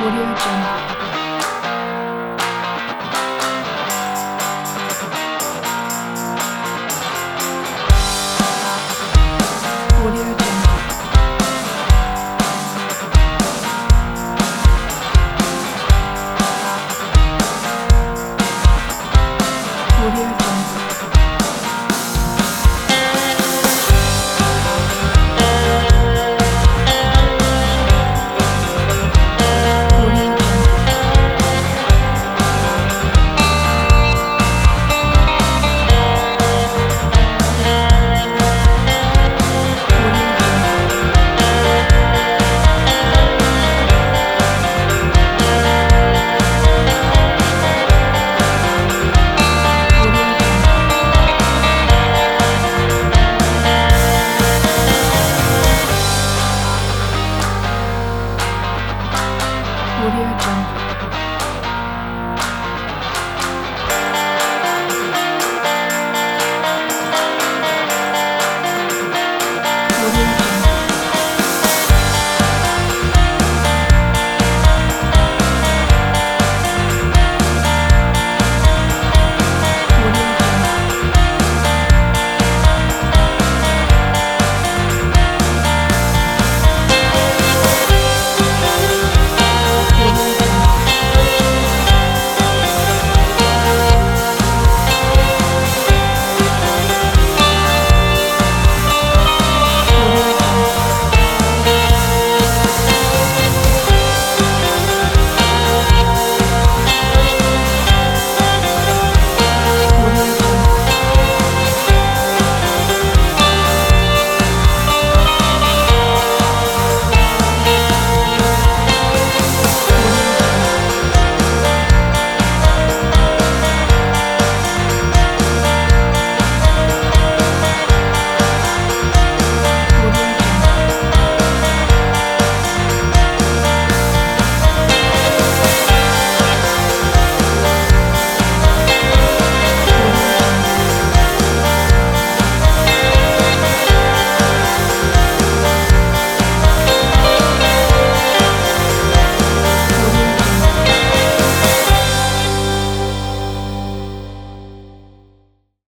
Audio Jungle. Audio Jungle. Audio Audio Jungle.